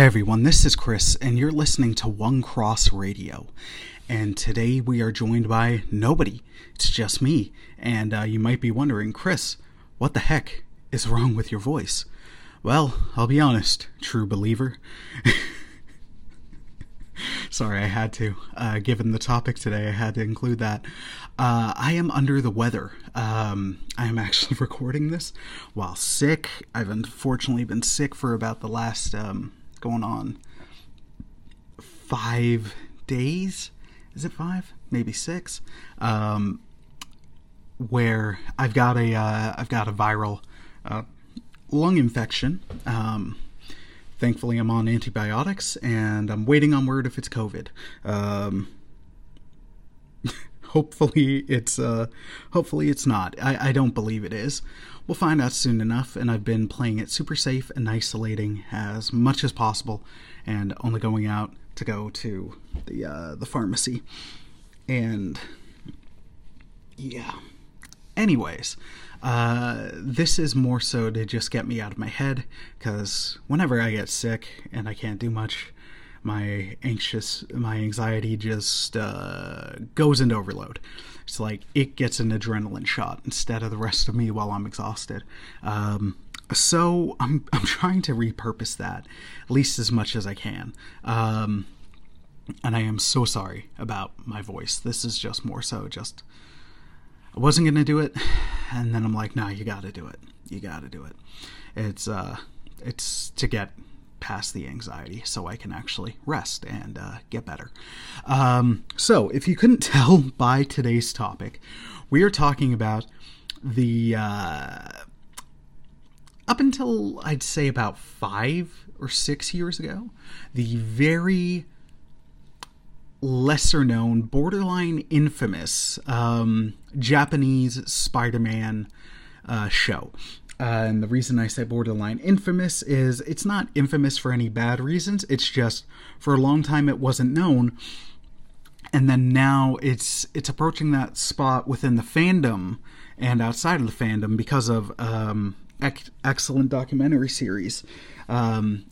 Hey everyone, this is Chris, and you're listening to One Cross Radio. And today we are joined by nobody. It's just me. And uh, you might be wondering, Chris, what the heck is wrong with your voice? Well, I'll be honest, true believer. Sorry, I had to. Uh, given the topic today, I had to include that. Uh, I am under the weather. Um, I am actually recording this while sick. I've unfortunately been sick for about the last um, going on five days. Is it five? Maybe six. Um, where I've got a have got a viral uh, lung infection. Um, thankfully, I'm on antibiotics, and I'm waiting on word if it's COVID. Um, hopefully, it's uh, hopefully it's not. I, I don't believe it is. We'll find out soon enough, and I've been playing it super safe and isolating as much as possible, and only going out to go to the uh, the pharmacy. And yeah. Anyways, uh, this is more so to just get me out of my head because whenever I get sick and I can't do much, my anxious, my anxiety just uh, goes into overload. It's like it gets an adrenaline shot instead of the rest of me while I'm exhausted. Um, so I'm I'm trying to repurpose that at least as much as I can. Um, and I am so sorry about my voice. This is just more so just I wasn't gonna do it, and then I'm like, no, you got to do it. You got to do it. It's uh, it's to get past the anxiety so I can actually rest and uh, get better. Um, so, if you couldn't tell by today's topic, we are talking about the. Uh, up until I'd say about five or six years ago, the very lesser known, borderline infamous um, Japanese Spider Man uh, show. And the reason I say borderline infamous is it's not infamous for any bad reasons. It's just for a long time it wasn't known, and then now it's it's approaching that spot within the fandom and outside of the fandom because of um, ec- excellent documentary series, um,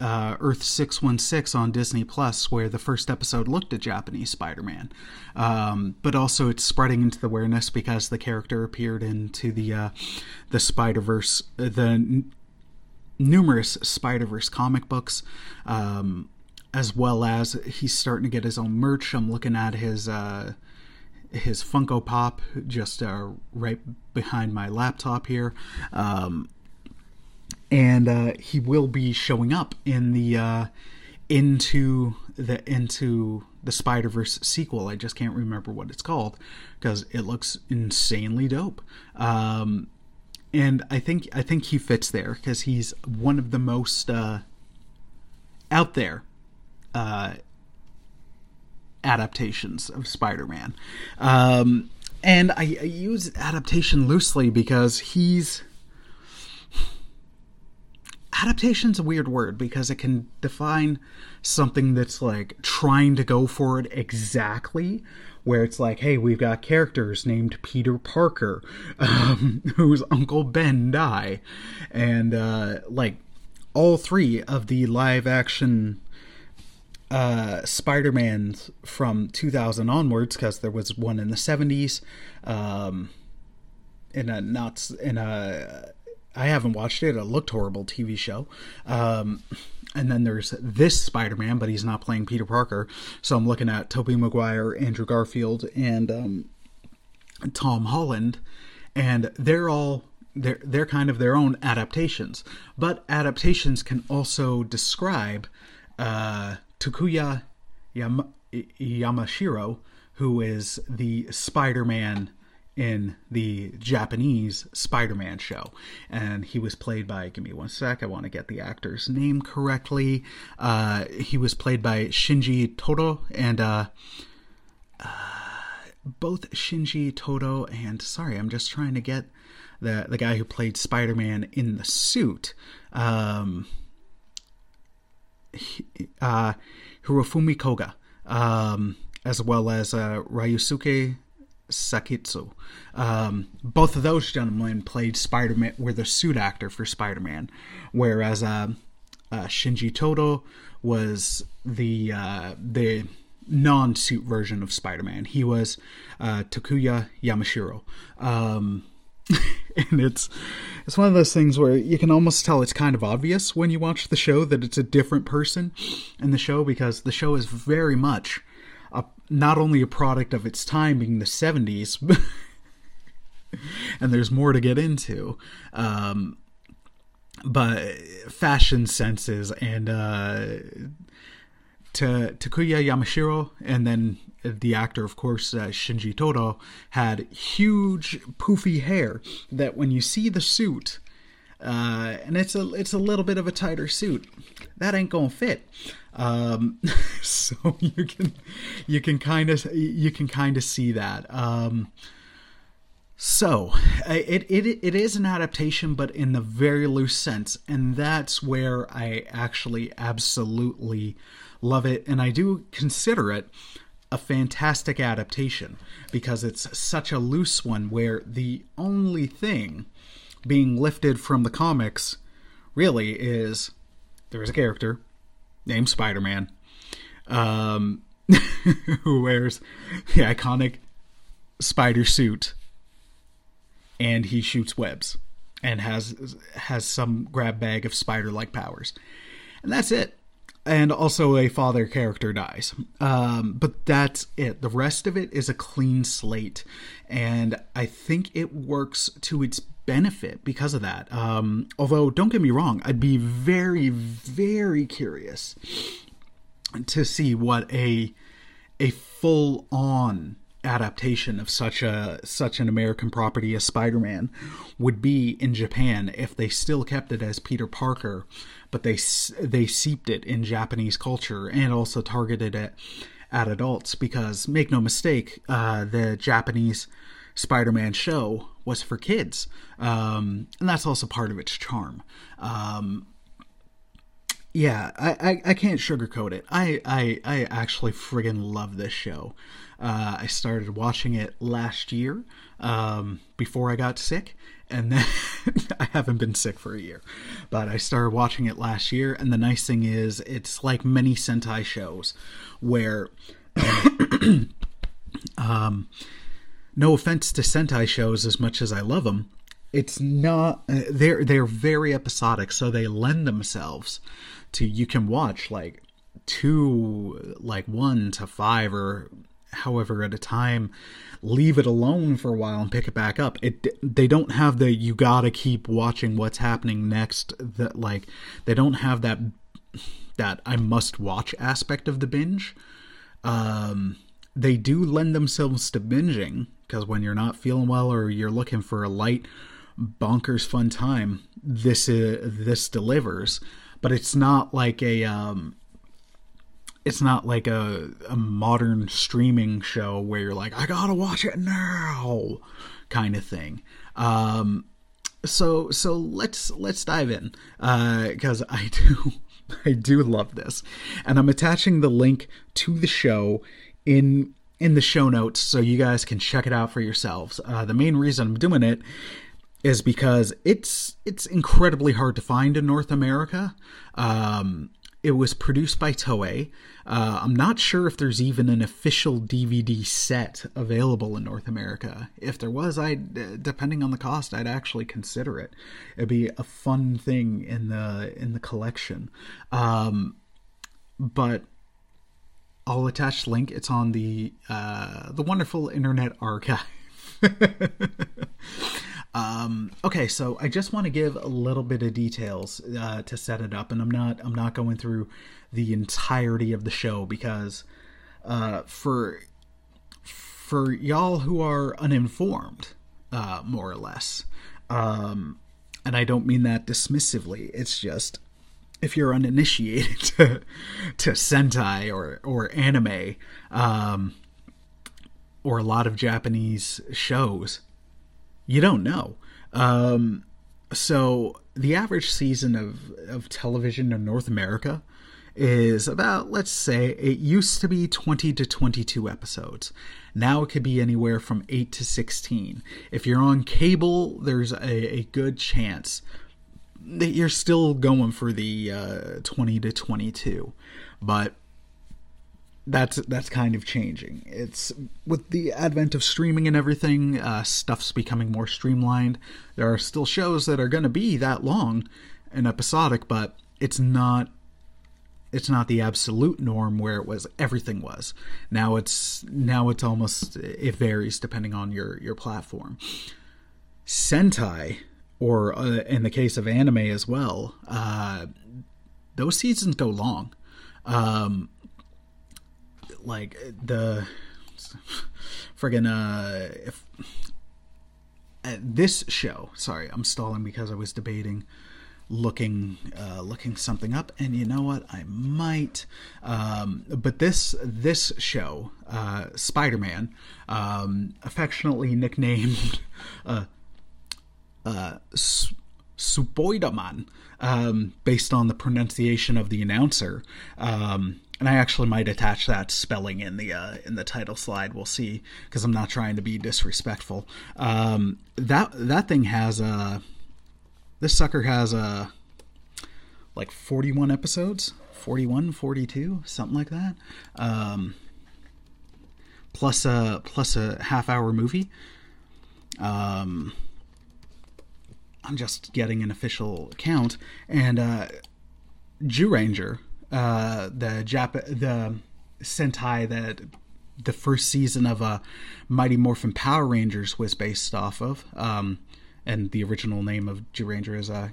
uh, Earth six one six on Disney Plus, where the first episode looked at Japanese Spider Man, um, but also it's spreading into the awareness because the character appeared into the uh, the Spider Verse, the n- numerous Spider Verse comic books. Um, as well as he's starting to get his own merch. I'm looking at his uh, his Funko Pop just uh, right behind my laptop here. Um, and uh, he will be showing up in the uh, into the into the Spider Verse sequel. I just can't remember what it's called because it looks insanely dope. Um, and I think I think he fits there because he's one of the most uh, out there uh, adaptations of Spider-Man. Um, and I, I use adaptation loosely because he's adaptation's a weird word because it can define something that's like trying to go for it exactly where it's like hey we've got characters named peter parker um, whose uncle ben die. And uh, like all three of the live action uh, spider-mans from 2000 onwards because there was one in the 70s um, in a not in a I haven't watched it. It looked horrible TV show. Um, and then there's this Spider-Man, but he's not playing Peter Parker. So I'm looking at Tobey Maguire, Andrew Garfield, and um, Tom Holland, and they're all they're they're kind of their own adaptations. But adaptations can also describe uh, Takuya Yam- Yamashiro, who is the Spider-Man in the Japanese Spider Man show. And he was played by, give me one sec, I want to get the actor's name correctly. Uh, he was played by Shinji Todo and uh, uh, both Shinji Todo and, sorry, I'm just trying to get the, the guy who played Spider Man in the suit. Um, uh, Hirofumi Koga, um, as well as uh, Ryusuke Sakitsu. Um, both of those gentlemen played Spider Man, were the suit actor for Spider Man, whereas uh, uh, Shinji Todo was the uh, the non-suit version of Spider-Man. He was uh, Takuya Yamashiro. Um, and it's it's one of those things where you can almost tell it's kind of obvious when you watch the show that it's a different person in the show because the show is very much a, not only a product of its time being the 70s and there's more to get into um, but fashion senses and uh, to Takuya Yamashiro and then the actor, of course, uh, Shinji Todo, had huge poofy hair that when you see the suit, uh, and it's a it's a little bit of a tighter suit, that ain't gonna fit. Um, so you can you can kind of you can kind of see that. Um, so it, it it is an adaptation, but in the very loose sense, and that's where I actually absolutely love it, and I do consider it a fantastic adaptation because it's such a loose one where the only thing being lifted from the comics really is there's a character named Spider-Man um, who wears the iconic spider suit and he shoots webs and has has some grab bag of spider-like powers. And that's it and also a father character dies. Um, but that's it. The rest of it is a clean slate, and I think it works to its benefit because of that. Um, although, don't get me wrong, I'd be very, very curious to see what a a full on adaptation of such a such an American property as Spider-Man would be in Japan if they still kept it as Peter Parker but they they seeped it in Japanese culture and also targeted it at adults because make no mistake, uh, the Japanese Spider-Man show was for kids, um, and that's also part of its charm. Um, yeah, I, I, I, can't sugarcoat it. I, I, I actually friggin' love this show. Uh, I started watching it last year um, before I got sick, and then I haven't been sick for a year, but I started watching it last year. And the nice thing is, it's like many Sentai shows where, um, no offense to Sentai shows as much as I love them, it's not uh, they're they're very episodic, so they lend themselves to you can watch like two like one to five or however at a time leave it alone for a while and pick it back up. It they don't have the you gotta keep watching what's happening next that like they don't have that that i must watch aspect of the binge. Um they do lend themselves to binging because when you're not feeling well or you're looking for a light bonkers fun time this is this delivers but it's not like a um it's not like a, a modern streaming show where you're like, I gotta watch it now, kind of thing. Um, so so let's let's dive in because uh, I do I do love this, and I'm attaching the link to the show in in the show notes so you guys can check it out for yourselves. Uh, the main reason I'm doing it is because it's it's incredibly hard to find in North America. Um, it was produced by Toei. Uh, I'm not sure if there's even an official DVD set available in North America. If there was, I, depending on the cost, I'd actually consider it. It'd be a fun thing in the in the collection. Um, but I'll attach link. It's on the uh, the wonderful Internet Archive. Um, okay, so I just want to give a little bit of details uh, to set it up, and I'm not I'm not going through the entirety of the show because uh, for for y'all who are uninformed, uh, more or less, um, and I don't mean that dismissively. It's just if you're uninitiated to, to Sentai or or anime, um, or a lot of Japanese shows you don't know. Um, so the average season of, of television in North America is about, let's say, it used to be 20 to 22 episodes. Now it could be anywhere from 8 to 16. If you're on cable, there's a, a good chance that you're still going for the uh, 20 to 22, but that's that's kind of changing. It's with the advent of streaming and everything, uh, stuff's becoming more streamlined. There are still shows that are going to be that long and episodic, but it's not it's not the absolute norm where it was everything was. Now it's now it's almost it varies depending on your your platform. Sentai, or uh, in the case of anime as well, uh, those seasons go long. Um, like the friggin' uh if uh, this show sorry i'm stalling because i was debating looking uh, looking something up and you know what? I might um, but this this show uh, spider-man um, affectionately nicknamed uh, uh, Suboidaman, um, based on the pronunciation of the announcer um, and I actually might attach that spelling in the uh, in the title slide. We'll see because I'm not trying to be disrespectful. Um, that that thing has a this sucker has a like 41 episodes, 41, 42, something like that. Um, plus a plus a half hour movie. Um, I'm just getting an official count and uh, Zyuranger uh, the Jap- the Sentai that the first season of uh, Mighty Morphin Power Rangers was based off of. Um, and the original name of Zyuranger is uh,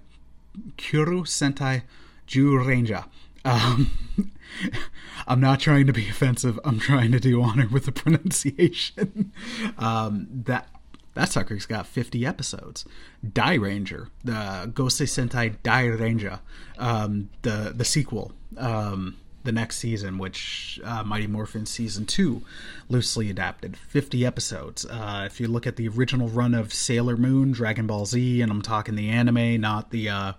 Kyoryu Sentai Zyuranger. Um, I'm not trying to be offensive. I'm trying to do honor with the pronunciation. um, that that sucker's got 50 episodes. Die Dairanger, the Gosei Sentai Dairanger, um, the the sequel, um, the next season, which uh, Mighty Morphin season two, loosely adapted, 50 episodes. Uh, if you look at the original run of Sailor Moon, Dragon Ball Z, and I'm talking the anime, not the uh,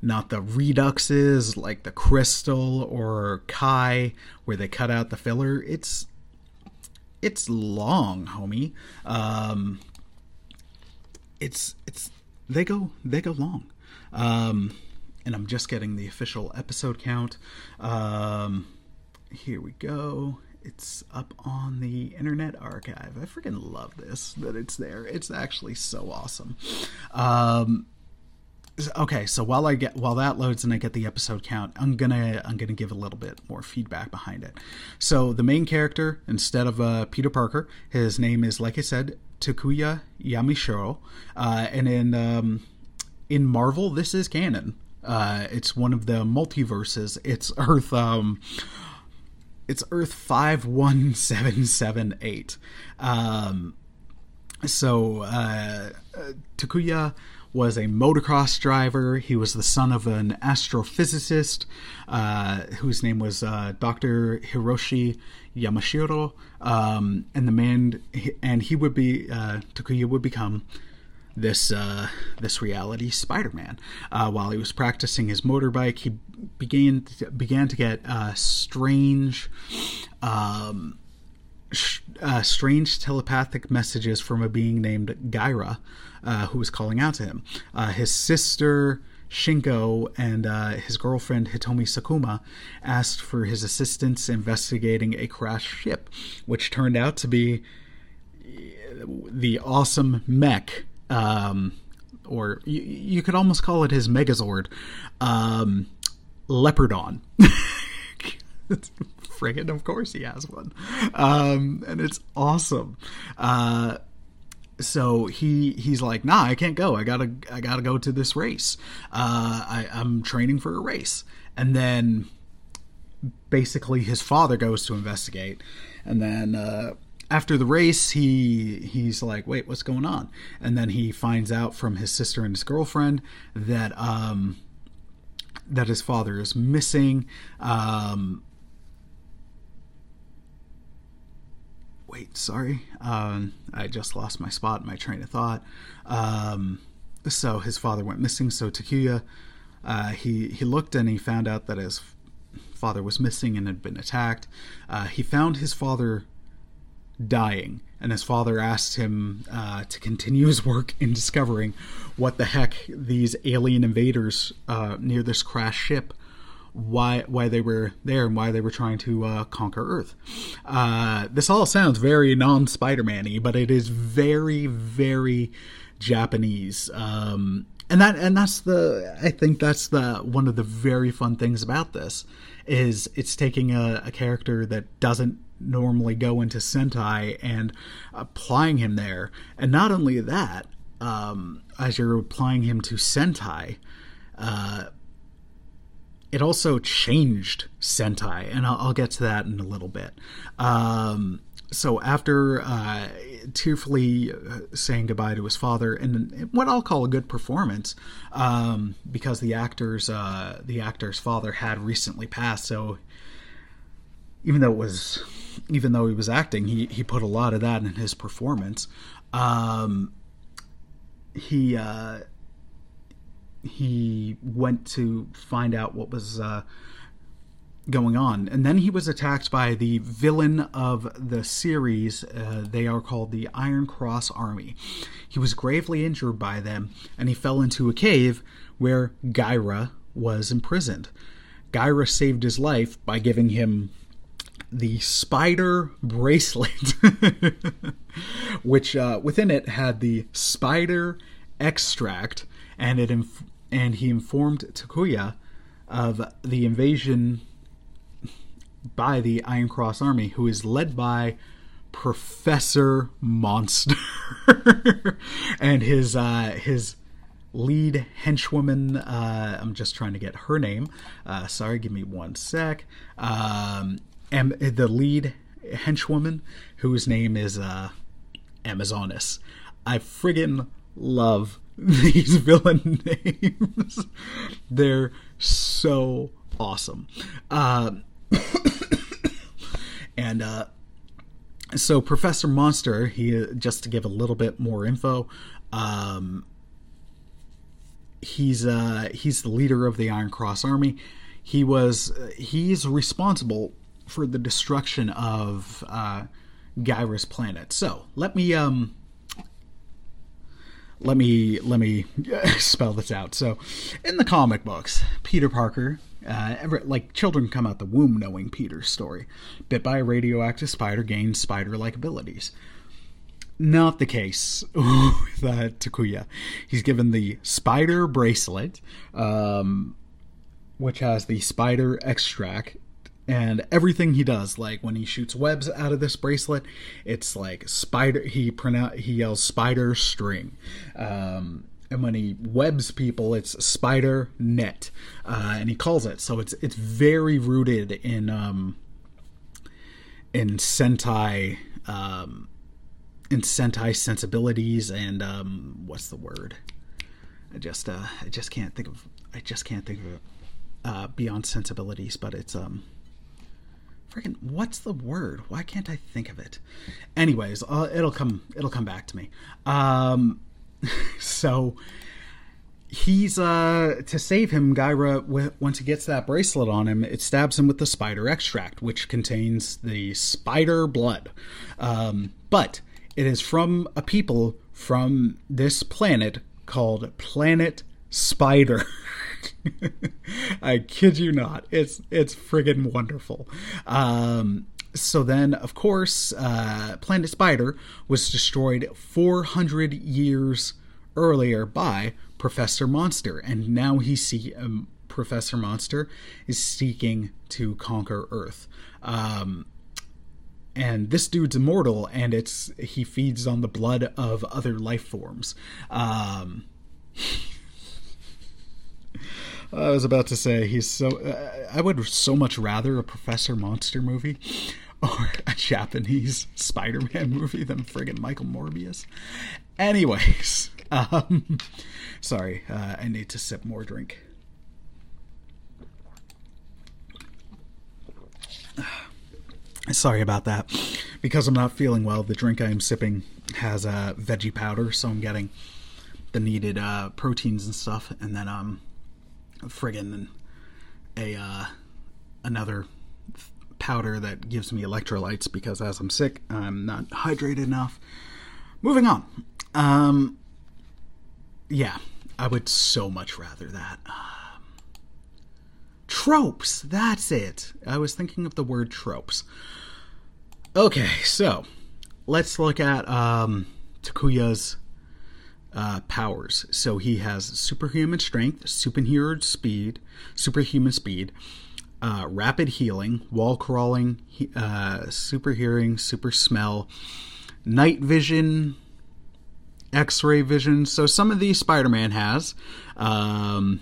not the reduxes like the Crystal or Kai, where they cut out the filler. It's it's long, homie. Um, it's it's they go they go long. Um, and I'm just getting the official episode count. Um, here we go. It's up on the Internet Archive. I freaking love this that it's there. It's actually so awesome. Um, okay so while i get while that loads and i get the episode count i'm gonna i'm gonna give a little bit more feedback behind it so the main character instead of uh, peter parker his name is like i said takuya yamashiro uh, and in um, in marvel this is canon uh, it's one of the multiverses it's earth um, it's earth 51778 um, so uh, takuya was a motocross driver. He was the son of an astrophysicist uh, whose name was uh, Dr. Hiroshi Yamashiro. Um, and the man, and he would be, uh, Takuya would become this uh, this reality Spider-Man. Uh, while he was practicing his motorbike, he began to, began to get uh, strange. Um, uh, strange telepathic messages from a being named Gaira, uh, who was calling out to him. Uh, his sister Shinko and his girlfriend Hitomi Sakuma asked for his assistance investigating a crashed ship, which turned out to be the awesome mech. Um, or you, you, could almost call it his Megazord, um, Leopardon. friggin' of course he has one. Um, and it's awesome. Uh, so he he's like nah i can't go. I gotta i gotta go to this race. Uh, I, i'm training for a race. And then basically his father goes to investigate. And then uh, after the race he he's like wait what's going on and then he finds out from his sister and his girlfriend that um that his father is missing um wait, sorry, um, I just lost my spot, my train of thought. Um, so his father went missing. So Takuya, uh, he he looked and he found out that his father was missing and had been attacked. Uh, he found his father dying and his father asked him uh, to continue his work in discovering what the heck these alien invaders uh, near this crashed ship why why they were there and why they were trying to uh, conquer Earth. Uh, this all sounds very non Spider Man-y, but it is very very Japanese. Um, and that and that's the I think that's the one of the very fun things about this is it's taking a, a character that doesn't normally go into Sentai and applying him there. And not only that, um, as you're applying him to Sentai, uh, it also changed Sentai, and I'll, I'll, get to that in a little bit. Um, so after uh, tearfully uh, saying goodbye to his father, and what I'll call a good performance, um, because the actor's uh, the actor's father had recently passed, so even though it was even though he was acting, he he put a lot of that in his performance. Um, he uh, he went to find out what was uh, going on. And then he was attacked by the villain of the series. Uh, they are called the Iron Cross Army. He was gravely injured by them, and he fell into a cave where Gaira was imprisoned. Gaira saved his life by giving him the spider bracelet, which uh, within it had the spider extract, and it inf- and he informed Takuya of the invasion by the Iron Cross Army, who is led by Professor Monster and his uh, his lead henchwoman. Uh, I'm just trying to get her name. Uh, sorry, give me one sec. Um, and the lead henchwoman, whose name is uh, Amazonas. I friggin' love these villain names. They're so awesome. Uh, and uh, so Professor Monster, he just to give a little bit more info, um, he's uh, he's the leader of the Iron Cross Army. He was he's responsible for the destruction of uh, planet. So let me um, let me let me spell this out. So, in the comic books, Peter Parker, uh, ever, like children come out the womb knowing Peter's story. Bit by a radioactive spider, gains spider-like abilities. Not the case with uh, Takuya. He's given the spider bracelet, um, which has the spider extract and everything he does like when he shoots webs out of this bracelet it's like spider he pronounce he yells spider string. Um, and when he webs people it's spider net uh, and he calls it. So it's it's very rooted in um, in sentai um, in sentai sensibilities and um, what's the word? I just uh, i just can't think of i just can't think of it uh, beyond sensibilities but it's um freaking what's the word? Why can't i think of it? Anyways uh, it'll come it'll come back to me. Um so he's uh to save him Gaira once he gets that bracelet on him it stabs him with the spider extract which contains the spider blood. Um but it is from a people from this planet called planet spider I kid you not. It's it's friggin' wonderful. Um, so then, of course, uh, Planet Spider was destroyed 400 years earlier by Professor Monster, and now he see um, Professor Monster is seeking to conquer Earth. Um, and this dude's immortal, and it's he feeds on the blood of other life forms. Um, I was about to say he's so. Uh, I would so much rather a Professor Monster movie or a Japanese Spider-Man movie than friggin' Michael Morbius. Anyways, um, sorry, uh, I need to sip more drink. Sorry about that. Because I'm not feeling well, the drink I am sipping has uh, veggie powder, so I'm getting the needed uh, proteins and stuff, and then um, friggin' a uh, another powder that gives me electrolytes because as I'm sick, I'm not hydrated enough. Moving on. Um, yeah, I would so much rather that. Um, tropes, that's it. I was thinking of the word tropes. Okay, so let's look at um, Takuya's uh, powers. So he has superhuman strength, superhuman speed, superhuman speed, uh, rapid healing, wall crawling, uh, super hearing, super smell, night vision, X-ray vision. So some of these Spider-Man has. Um,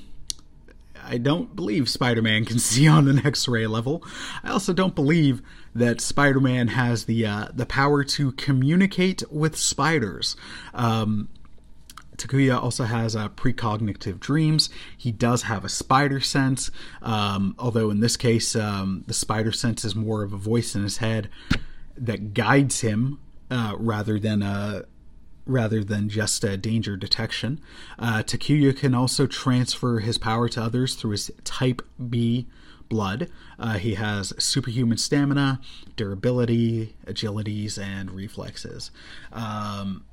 I don't believe Spider-Man can see on an X-ray level. I also don't believe that Spider-Man has the uh, the power to communicate with spiders. Um, Takuya also has uh, precognitive dreams. He does have a spider sense, um, although in this case, um, the spider sense is more of a voice in his head that guides him uh, rather than a rather than just a danger detection. Uh, Takuya can also transfer his power to others through his Type B blood. Uh, he has superhuman stamina, durability, agilities, and reflexes. Um,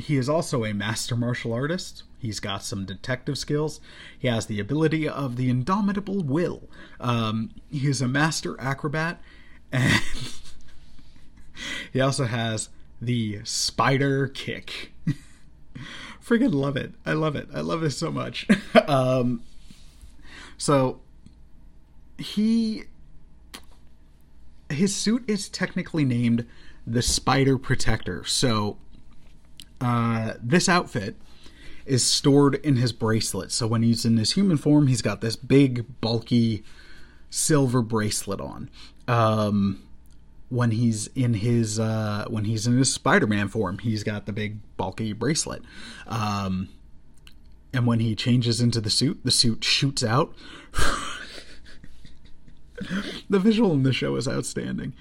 he is also a master martial artist. He's got some detective skills. He has the ability of the indomitable will. Um, he is a master acrobat, and he also has the spider kick. Freaking love it! I love it. I love this so much. um, so he his suit is technically named the Spider Protector. So uh, this outfit is stored in his bracelet. So when he's in his human form, he's got this big, bulky silver bracelet on. Um, when he's in his uh, when he's in his Spider-Man form, he's got the big, bulky bracelet. Um, and when he changes into the suit, the suit shoots out. the visual in the show is outstanding.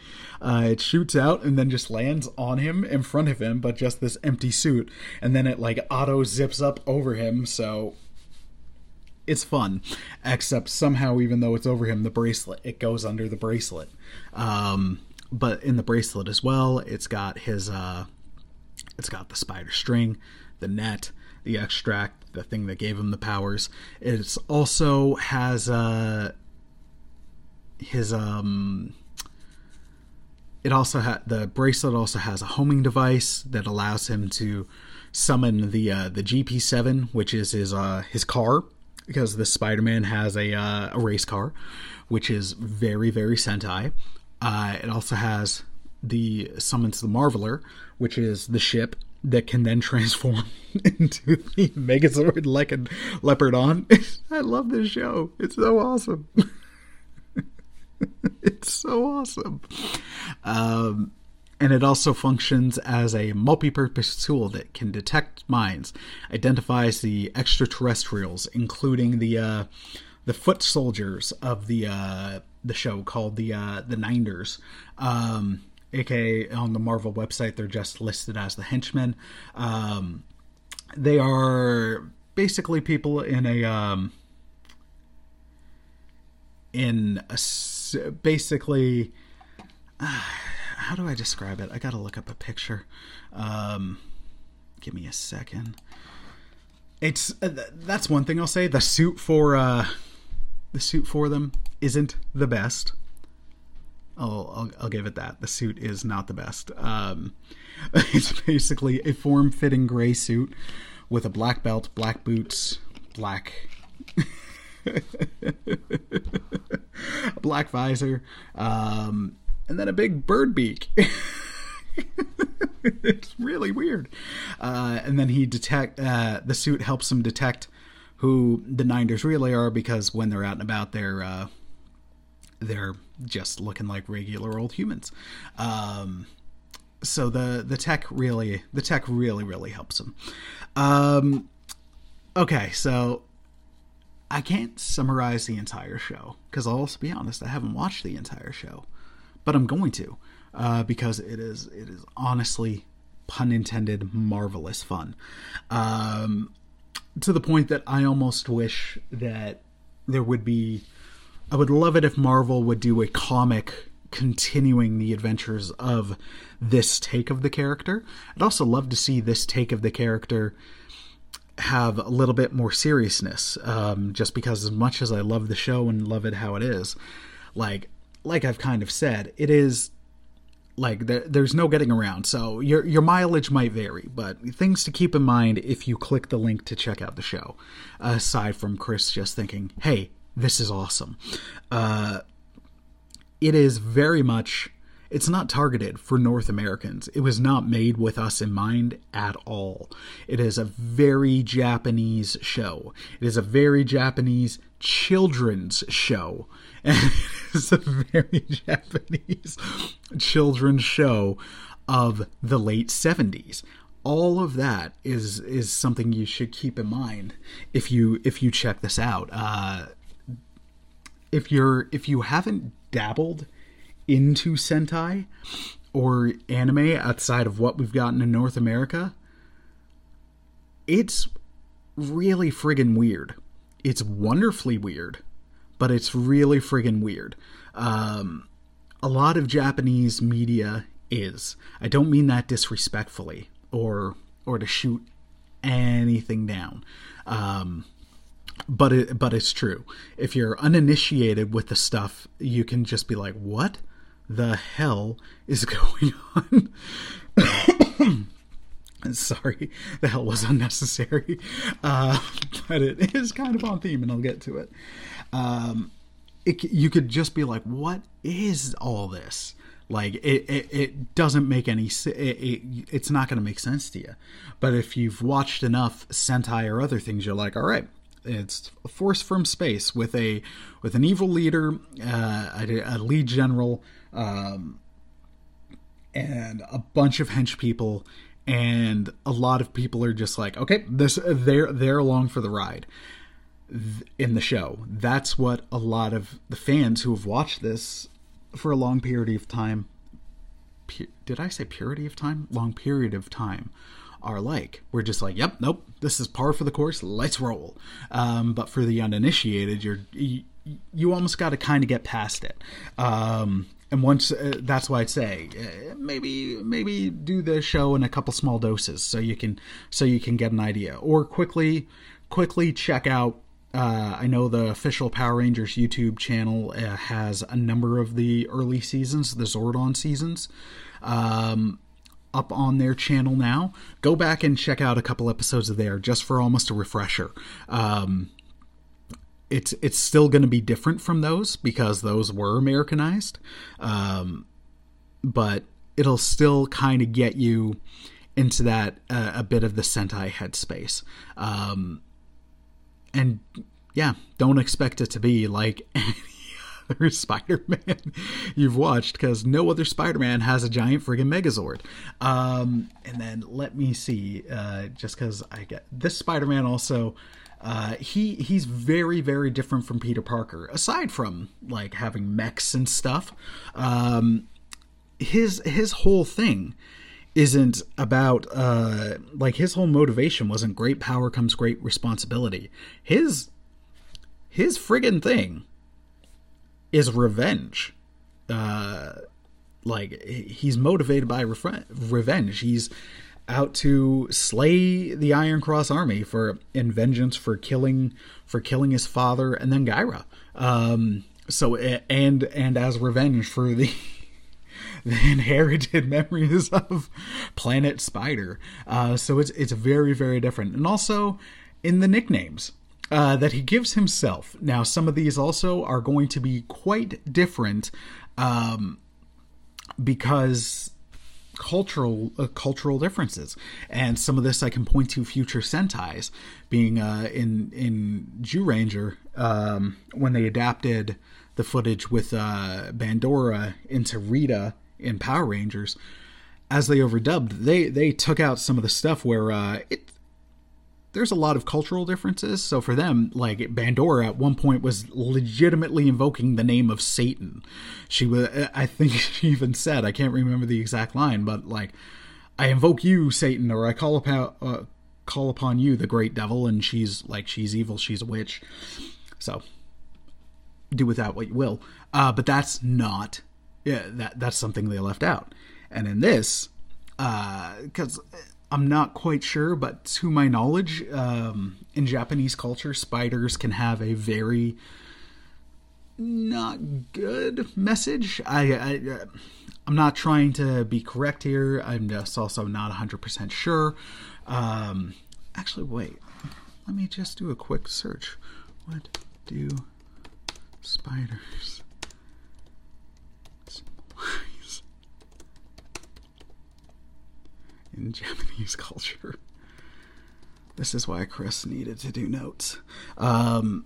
Uh, it shoots out and then just lands on him in front of him, but just this empty suit, and then it like auto zips up over him. So it's fun, except somehow, even though it's over him, the bracelet it goes under the bracelet. Um, but in the bracelet as well, it's got his uh, it's got the spider string, the net, the extract, the thing that gave him the powers. It's also has uh his um it also had the bracelet also has a homing device that allows him to summon the uh, the GP7, which is his uh, his car, because the Spider-Man has a uh, a race car, which is very very Sentai. Uh, it also has the summons the Marveler, which is the ship that can then transform into the Megazord like a Leopardon. I love this show. It's so awesome. it's so awesome. Um, and it also functions as a multi-purpose tool that can detect mines, identifies the extraterrestrials, including the uh, the foot soldiers of the uh, the show called the uh, the Ninders. Um, aka on the Marvel website, they're just listed as the henchmen. Um, they are basically people in a um, in a basically uh, how do I describe it? I gotta look up a picture. Um, give me a second. It's uh, that's one thing I'll say. The suit for uh, the suit for them isn't the best. I'll, I'll, I'll give it that. The suit is not the best. Um, it's basically a form-fitting gray suit with a black belt, black boots, black a black visor, um, and then a big bird beak. it's really weird. Uh, and then he detect uh, the suit helps him detect who the Ninders really are because when they're out and about, they're uh, they're just looking like regular old humans. Um, so the the tech really the tech really really helps him. Um, okay, so I can't summarize the entire show because I'll also be honest, I haven't watched the entire show, but I'm going to uh, because it is it is honestly pun intended marvelous fun um, to the point that I almost wish that there would be. I would love it if Marvel would do a comic continuing the adventures of this take of the character. I'd also love to see this take of the character have a little bit more seriousness, um, just because as much as I love the show and love it how it is, like like I've kind of said, it is like there, there's no getting around. So your your mileage might vary, but things to keep in mind if you click the link to check out the show. Aside from Chris just thinking, "Hey, this is awesome," uh, it is very much. It's not targeted for North Americans. It was not made with us in mind at all. It is a very Japanese show. It is a very Japanese children's show. And it's a very Japanese children's show of the late 70s. All of that is is something you should keep in mind if you if you check this out. Uh, if you're if you haven't dabbled into Sentai or anime outside of what we've gotten in North America, it's really friggin' weird. It's wonderfully weird, but it's really friggin' weird. Um, a lot of Japanese media is. I don't mean that disrespectfully or or to shoot anything down. Um, but it, but it's true. If you're uninitiated with the stuff, you can just be like, "What the hell is going on?" Sorry, the hell was unnecessary, uh, but it is kind of on theme, and I'll get to it. Um, it you could just be like, "What is all this?" Like it, it, it doesn't make any. It, it, it's not going to make sense to you. But if you've watched enough Sentai or other things, you're like, all right, it's a force from space with a with an evil leader, uh, a, a, lead general, um, and a bunch of hench people, and a lot of people are just like, okay, this they're they're along for the ride in the show. That's what a lot of the fans who have watched this for a long period of time. Did I say purity of time? Long period of time are like. We're just like, yep, nope, this is par for the course. Let's roll. Um, but for the uninitiated, you're you, you almost got to kind of get past it. Um, and once uh, that's why I'd say uh, maybe maybe do the show in a couple small doses so you can so you can get an idea, or quickly quickly check out uh, I know the official Power Rangers YouTube channel uh, has a number of the early seasons, the Zordon seasons, um, up on their channel now. Go back and check out a couple episodes of there just for almost a refresher. Um, it's it's still going to be different from those because those were Americanized, um, but it'll still kind of get you into that uh, a bit of the Sentai headspace. Um, and yeah, don't expect it to be like any other Spider-Man you've watched because no other Spider-Man has a giant friggin' Megazord. Um, and then let me see, uh, just because I get this Spider-Man also. Uh, he he's very very different from Peter Parker. Aside from like having mechs and stuff, um, his his whole thing isn't about uh like his whole motivation wasn't great power comes great responsibility. His his friggin' thing is revenge. Uh like he's motivated by re- revenge. He's out to slay the Iron Cross army for in vengeance for killing for killing his father and then Gaira. Um so and and as revenge for the the inherited memories of Planet Spider. Uh, so it's it's very very different, and also in the nicknames. Uh, that he gives himself. Now, some of these also are going to be quite different um, because cultural uh, cultural differences. And some of this I can point to future Sentais being uh, in in Zyuranger um, when they adapted the footage with uh, Bandora into Rita in Power Rangers, as they overdubbed, they they took out some of the stuff where uh, it there's a lot of cultural differences. So for them, like Bandora at one point was legitimately invoking the name of Satan. She was, I think she even said, I can't remember the exact line, but like, I invoke you, Satan, or I call upon uh, call upon you, the great devil, and she's like, she's evil, she's a witch. So do with that what you will. Uh, but that's not yeah, that that's something they left out. And in this, because uh, I'm not quite sure, but to my knowledge, um, in Japanese culture, spiders can have a very not good message. I, I I'm not trying to be correct here. I'm just also not 100% sure. Um, actually, wait. Let me just do a quick search. What do spiders in Japanese culture? This is why Chris needed to do notes. Um,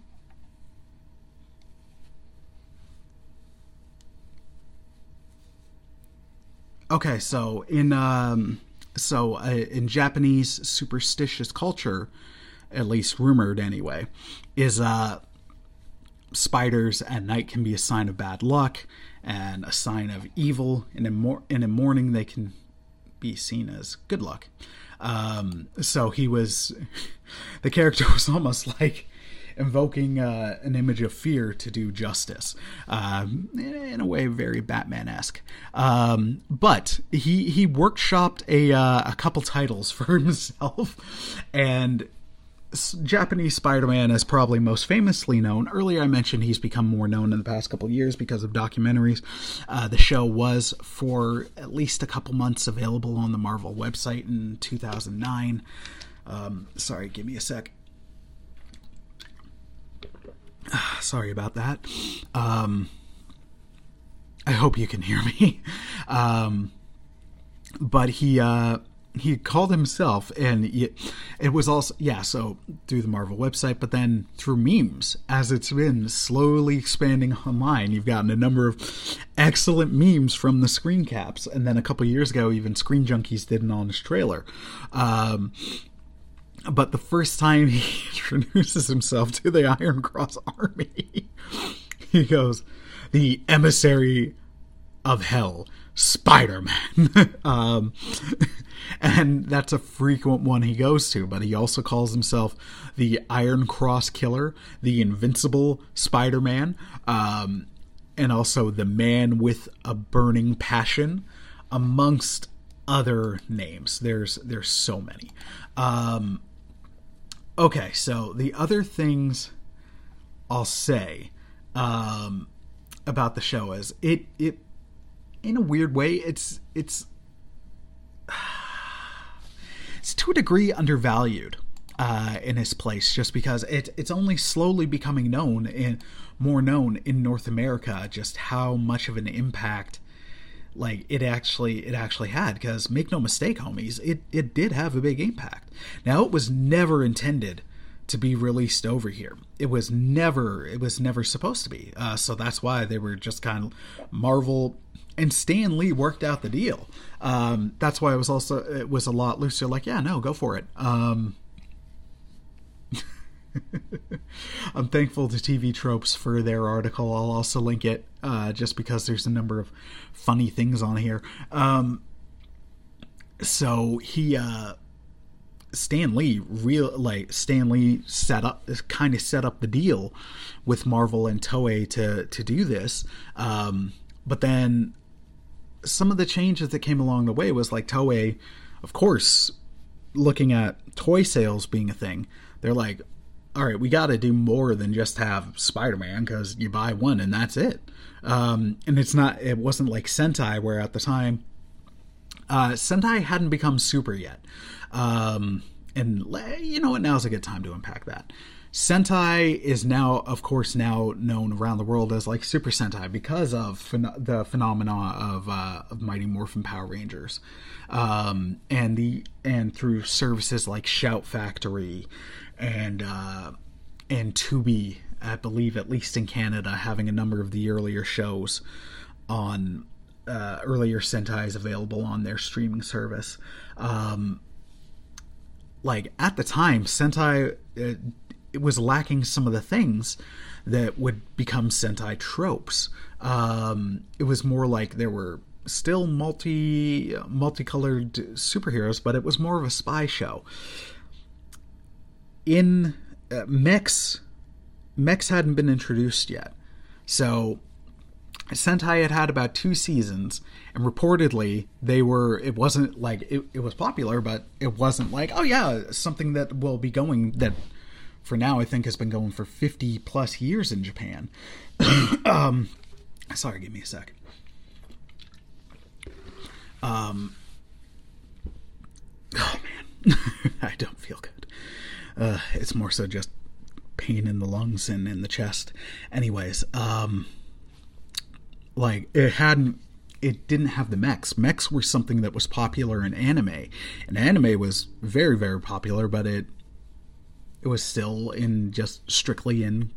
okay, so in um, so uh, in Japanese superstitious culture, at least rumored anyway, is uh, spiders at night can be a sign of bad luck and a sign of evil, and in, mor- and in a morning they can be seen as good luck. Um, so he was, the character was almost like invoking uh, an image of fear to do justice. Um, in a way, very Batman esque. Um, but he he workshopped a uh, a couple titles for himself, and Japanese Spider-Man is probably most famously known. Earlier, I mentioned he's become more known in the past couple years because of documentaries. Uh, the show was for at least a couple months available on the Marvel website in 2009. Um, sorry, give me a sec. sorry about that. Um, I hope you can hear me. Um, but he uh, he called himself, and it, was also yeah. So through the Marvel website, but then through memes, as it's been slowly expanding online, you've gotten a number of excellent memes from the screen caps, and then a couple years ago, even Screen Junkies did an honest trailer. Um, but the first time he introduces himself to the Iron Cross Army, he goes, "The emissary of hell, Spider Man." um, and that's a frequent one he goes to. But he also calls himself the Iron Cross Killer, the Invincible Spider Man, um, and also the Man with a Burning Passion, amongst other names. There's there's so many. Um, okay, so the other things I'll say um, about the show is it it in a weird way it's it's it's to a degree undervalued uh, in his place just because it it's only slowly becoming known in more known in North America just how much of an impact like it actually it actually had because make no mistake homies it it did have a big impact. Now it was never intended to be released over here. It was never it was never supposed to be uh, so that's why they were just kind of marvel and stan lee worked out the deal um, that's why it was also it was a lot looser like yeah no go for it um, I'm thankful to TV Tropes for their article. I'll also link it uh, just because there's a number of funny things on here. Um, so he, uh, Stan Lee, real like Stan Lee set up, kind of set up the deal with Marvel and Toei to to do this. Um, but then some of the changes that came along the way was like Toei, of course, looking at toy sales being a thing. They're like, all right, we got to do more than just have Spider Man because you buy one and that's it. Um, and it's not, it wasn't like Sentai where at the time, uh, Sentai hadn't become super yet. Um, and you know what? Now's a good time to unpack that. Sentai is now, of course, now known around the world as like Super Sentai because of phen- the phenomena of, uh, of Mighty Morphin Power Rangers, um, and the and through services like Shout Factory and uh, and Tubi, I believe, at least in Canada, having a number of the earlier shows on uh, earlier Sentais available on their streaming service. Um, like at the time, Sentai it, was lacking some of the things that would become Sentai tropes. Um, it was more like there were still multi multicolored superheroes, but it was more of a spy show in uh, mechs, mechs hadn't been introduced yet. So Sentai had had about two seasons, and reportedly they were. It wasn't like it, it was popular, but it wasn't like oh yeah, something that will be going that for now I think has been going for fifty plus years in Japan. um, sorry, give me a sec. Um, oh man, I don't feel good. Uh, it's more so just pain in the lungs and in the chest. Anyways, um like it hadn't it didn't have the mechs. Mechs were something that was popular in anime. And anime was very, very popular, but it it was still in just strictly in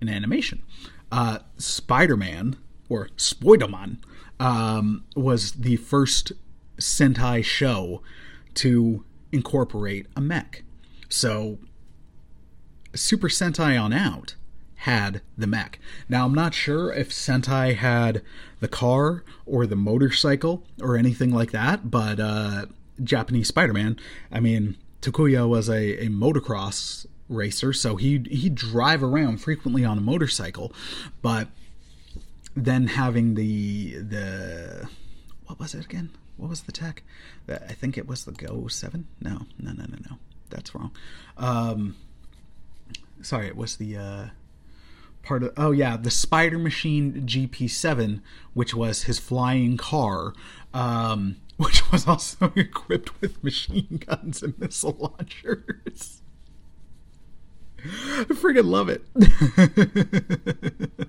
in animation. Uh, Spider-Man or Spider-Man um, was the first Sentai show to incorporate a mech. So Super Sentai on out had the mech. Now, I'm not sure if Sentai had the car or the motorcycle or anything like that, but uh, Japanese Spider Man, I mean, Takuya was a, a motocross racer, so he'd, he'd drive around frequently on a motorcycle, but then having the, the, what was it again? What was the tech? I think it was the Go 7? No, no, no, no, no. That's wrong. Um, sorry, it was the, uh, part of oh yeah the spider machine gp7 which was his flying car um, which was also equipped with machine guns and missile launchers. I freaking love it.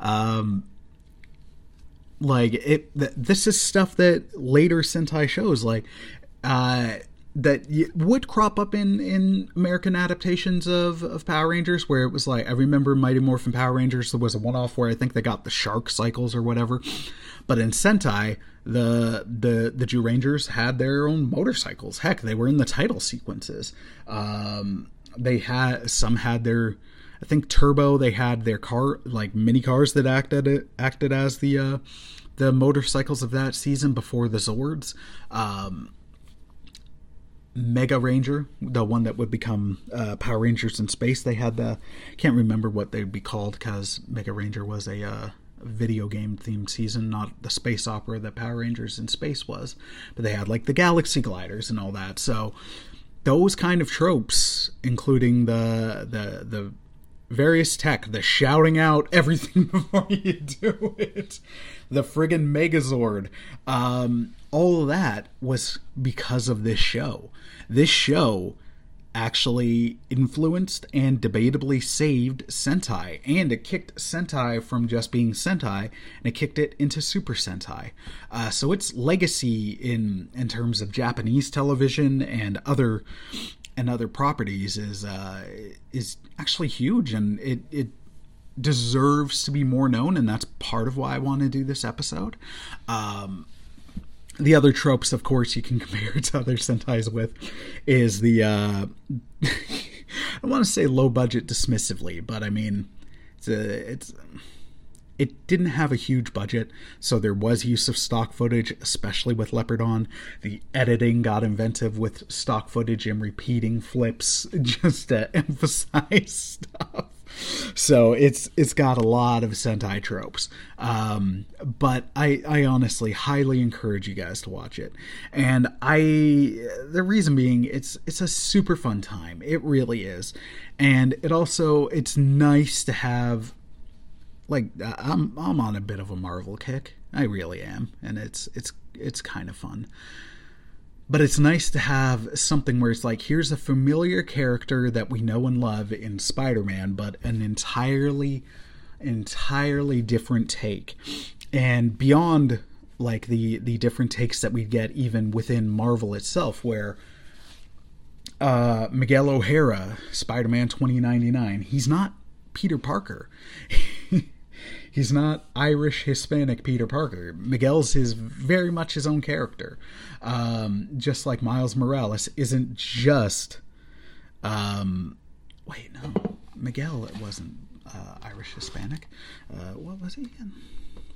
Um, like it th- this is stuff that later sentai shows like uh that would crop up in in American adaptations of of Power Rangers, where it was like I remember Mighty Morphin Power Rangers. There was a one off where I think they got the shark cycles or whatever, but in Sentai, the the the Zyurangers had their own motorcycles. Heck, they were in the title sequences. Um, they had some had their. I think Turbo. They had their car like mini cars that acted acted as the uh, the motorcycles of that season before the Zords. Um, Mega Ranger, the one that would become uh, Power Rangers in space. They had the can't remember what they'd be called because Mega Ranger was a uh, video game themed season, not the space opera that Power Rangers in space was. But they had like the Galaxy Gliders and all that. So those kind of tropes, including the the the various tech, the shouting out everything before you do it, the friggin' Megazord, um, all of that was because of this show. This show actually influenced and debatably saved Sentai, and it kicked Sentai from just being Sentai, and it kicked it into Super Sentai. Uh, so its legacy in in terms of Japanese television and other and other properties is uh, is actually huge, and it it deserves to be more known, and that's part of why I want to do this episode. Um, the other tropes, of course, you can compare it to other Sentais with is the uh, I want to say low budget dismissively, but I mean it's a, it's it didn't have a huge budget, so there was use of stock footage, especially with Leopardon. The editing got inventive with stock footage and repeating flips just to emphasize stuff. So it's it's got a lot of Sentai tropes, um, but I I honestly highly encourage you guys to watch it, and I the reason being it's it's a super fun time. It really is, and it also it's nice to have like I'm I'm on a bit of a Marvel kick. I really am, and it's it's it's kind of fun but it's nice to have something where it's like here's a familiar character that we know and love in Spider-Man but an entirely entirely different take and beyond like the the different takes that we get even within Marvel itself where uh, Miguel O'Hara, Spider-Man 2099, he's not Peter Parker. He's not Irish Hispanic Peter Parker. Miguel's his very much his own character. Um, just like Miles Morales isn't just. Um, wait, no, Miguel wasn't uh, Irish Hispanic. Uh, what was he again?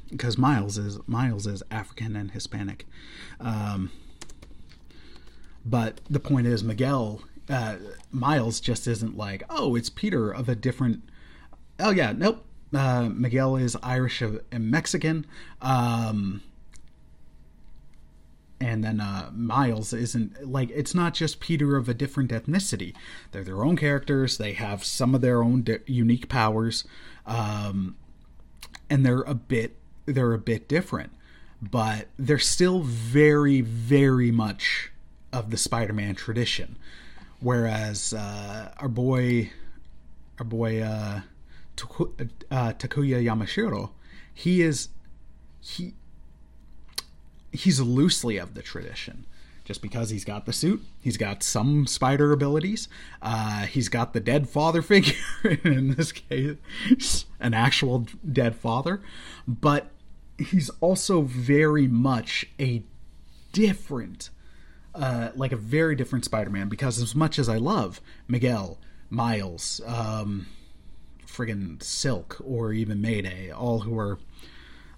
Because Miles is Miles is African and Hispanic. Um, but the point is, Miguel uh, Miles just isn't like, oh, it's Peter of a different. Oh yeah, nope uh, Miguel is Irish and Mexican. Um, and then uh, Miles isn't like it's not just Peter of a different ethnicity. They're their own characters. They have some of their own di- unique powers, um, and they're a bit they're a bit different, but they're still very very much of the Spider-Man tradition. Whereas uh, our boy, our boy uh, uh, Takuya Yamashiro, he is he he's loosely of the tradition. Just because he's got the suit he's got some spider abilities uh, he's got the dead father figure in this case an actual dead father but he's also very much a different uh, like a very different spider-man because as much as i love miguel miles um, friggin silk or even mayday all who are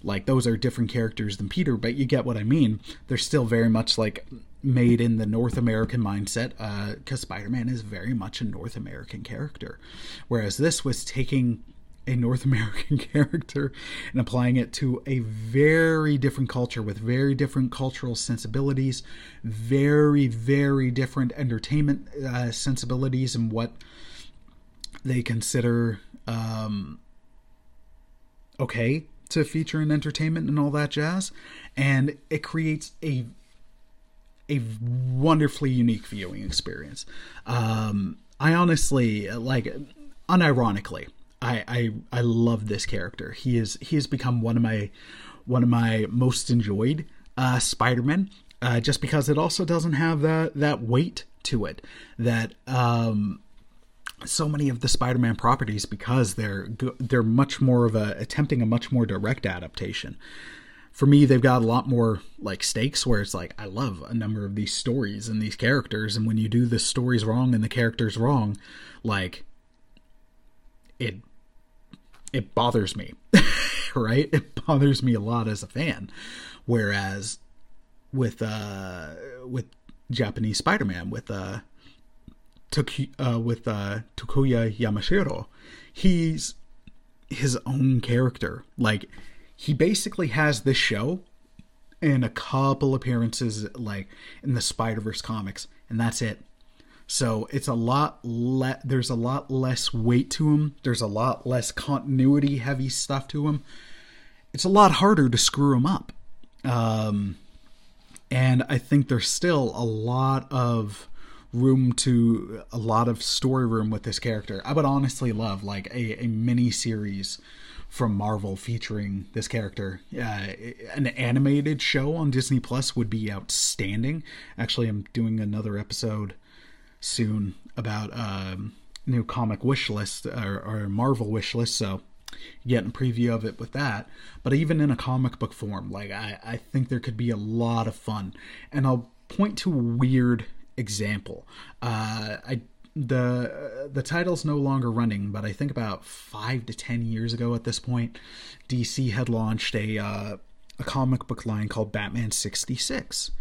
like those are different characters than Peter, but you get what I mean. They're still very much like made in the North American mindset because uh, Spider-Man is very much a North American character, whereas this was taking a North American character and applying it to a very different culture with very different cultural sensibilities, very very different entertainment uh, sensibilities, and what they consider um, okay to feature in entertainment and all that jazz, and it creates a a wonderfully unique viewing experience. Um, I honestly like, unironically, I, I I love this character. He is he has become one of my one of my most enjoyed uh, Spider-Man, uh, just because it also doesn't have that that weight to it that um, so many of the Spider-Man properties because they're they're much more of a attempting a much more direct adaptation. For me, they've got a lot more like stakes where it's like I love a number of these stories and these characters, and when you do the stories wrong and the characters wrong, like it it bothers me, right? It bothers me a lot as a fan. Whereas with uh with Japanese Spider-Man with uh Tuki, uh, with uh, Takuya Yamashiro, he's his own character. Like he basically has this show and a couple appearances like in the Spider Verse comics, and that's it. So it's a lot le- there's a lot less weight to him. There's a lot less continuity heavy stuff to him. It's a lot harder to screw him up. Um, and I think there's still a lot of room to a lot of story room with this character. I would honestly love like a, a mini series from Marvel featuring this character. Uh, an animated show on Disney Plus would be outstanding. Actually, I'm doing another episode soon about um, new comic wish list or, or Marvel wish list, so getting a preview of it with that. But even in a comic book form, like I, I think there could be a lot of fun. And I'll point to a weird example. Uh, I the the title's no longer running, but I think about five to ten years ago at this point, DC had launched a uh, a comic book line called Batman sixty six,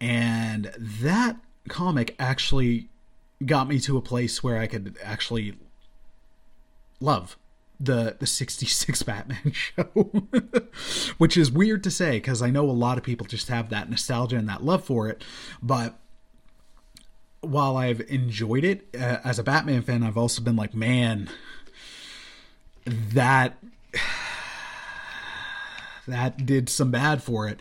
and that comic actually got me to a place where I could actually love the the 66 Batman show which is weird to say cuz I know a lot of people just have that nostalgia and that love for it but while I've enjoyed it uh, as a Batman fan, I've also been like, man, that that did some bad for it.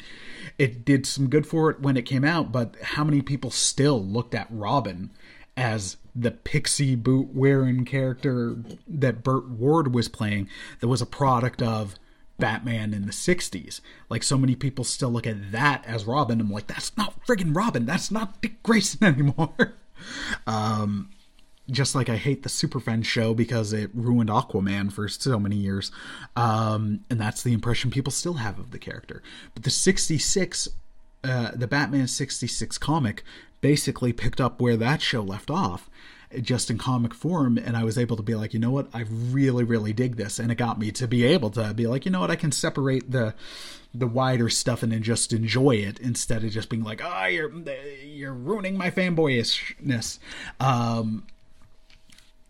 It did some good for it when it came out, but how many people still looked at Robin as the pixie boot wearing character that Burt Ward was playing that was a product of Batman in the 60s. Like so many people still look at that as Robin. I'm like, that's not friggin' Robin. That's not Dick Grayson anymore. um, just like I hate the Super Friends show because it ruined Aquaman for so many years. Um, and that's the impression people still have of the character. But the 66, uh, the Batman 66 comic basically picked up where that show left off just in comic form and I was able to be like, you know what, I really, really dig this. And it got me to be able to be like, you know what, I can separate the the wider stuff and then just enjoy it instead of just being like, ah, oh, you're you're ruining my fanboyishness. Um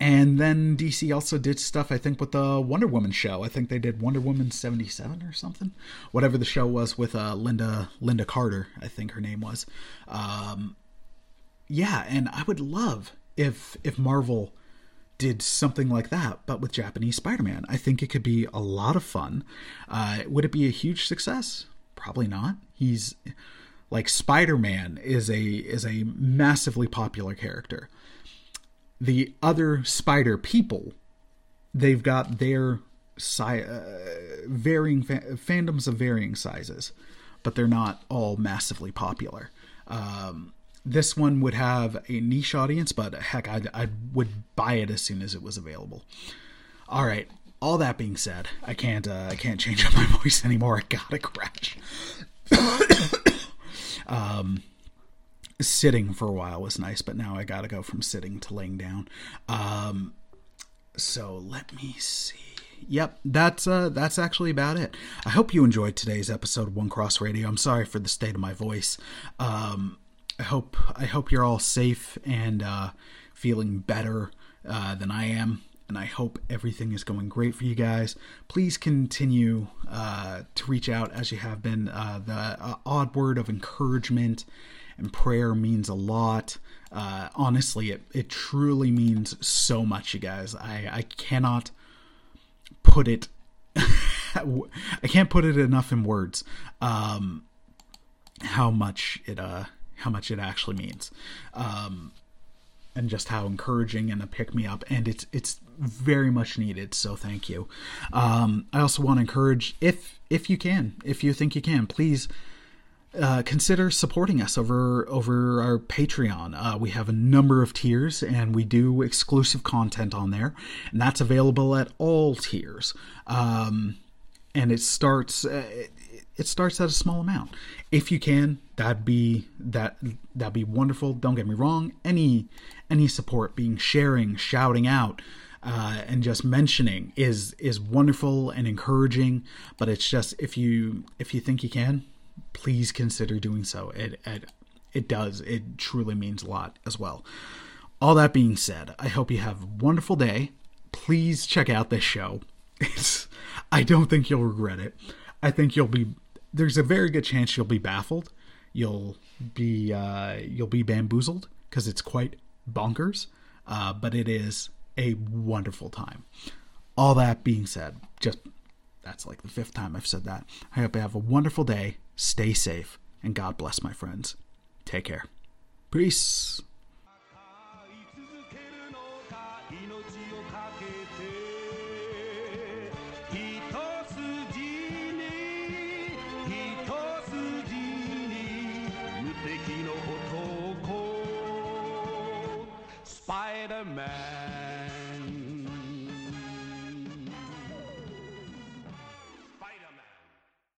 And then DC also did stuff, I think, with the Wonder Woman show. I think they did Wonder Woman seventy seven or something, whatever the show was with uh, Lynda Lynda Carter. I think her name was. Um, yeah, and I would love if if Marvel did something like that, but with Japanese Spider Man. I think it could be a lot of fun. Uh, would it be a huge success? Probably not. He's like Spider Man is a is a massively popular character the other spider people, they've got their si- uh, varying fa- fandoms of varying sizes, but they're not all massively popular. Um, this one would have a niche audience, but heck, I, I would buy it as soon as it was available. All right. All that being said, I can't uh, I can't change up my voice anymore. I gotta crash. um, sitting for a while was nice, but now I got to go from sitting to laying down. Um, so let me see. Yep, that's uh, that's actually about it. I hope you enjoyed today's episode of One Cross Radio. I'm sorry for the state of my voice. Um, I hope I hope you're all safe and uh, feeling better uh, than I am, and I hope everything is going great for you guys. Please continue uh, to reach out as you have been. Uh, the uh, odd word of encouragement and prayer means a lot. Uh, honestly, it, it truly means so much, you guys. I, I cannot put it, I can't put it enough in words. Um, how much it, uh, how much it actually means. Um, and just how encouraging and a pick me up and it's it's very much needed so thank you um, i also want to encourage if if you can if you think you can please uh, consider supporting us over over our Patreon. Uh, we have a number of tiers, and we do exclusive content on there, and that's available at all tiers. Um, and it starts uh, it starts at a small amount. If you can, that'd be that that'd be wonderful. Don't get me wrong. Any any support, being sharing, shouting out. Uh, and just mentioning is is wonderful and encouraging but it's just if you if you think you can please consider doing so. It, it it does. It truly means a lot as well. All that being said, I hope you have a wonderful day. Please check out this show. It's I don't think you'll regret it. I think you'll be there's a very good chance you'll be baffled. You'll be uh, you'll be bamboozled because it's quite bonkers, uh, but it is a wonderful time. All that being said, just that's like the fifth time I've said that. I hope you have a wonderful day. Stay safe, and God bless my friends. Take care. Peace. Spider-Man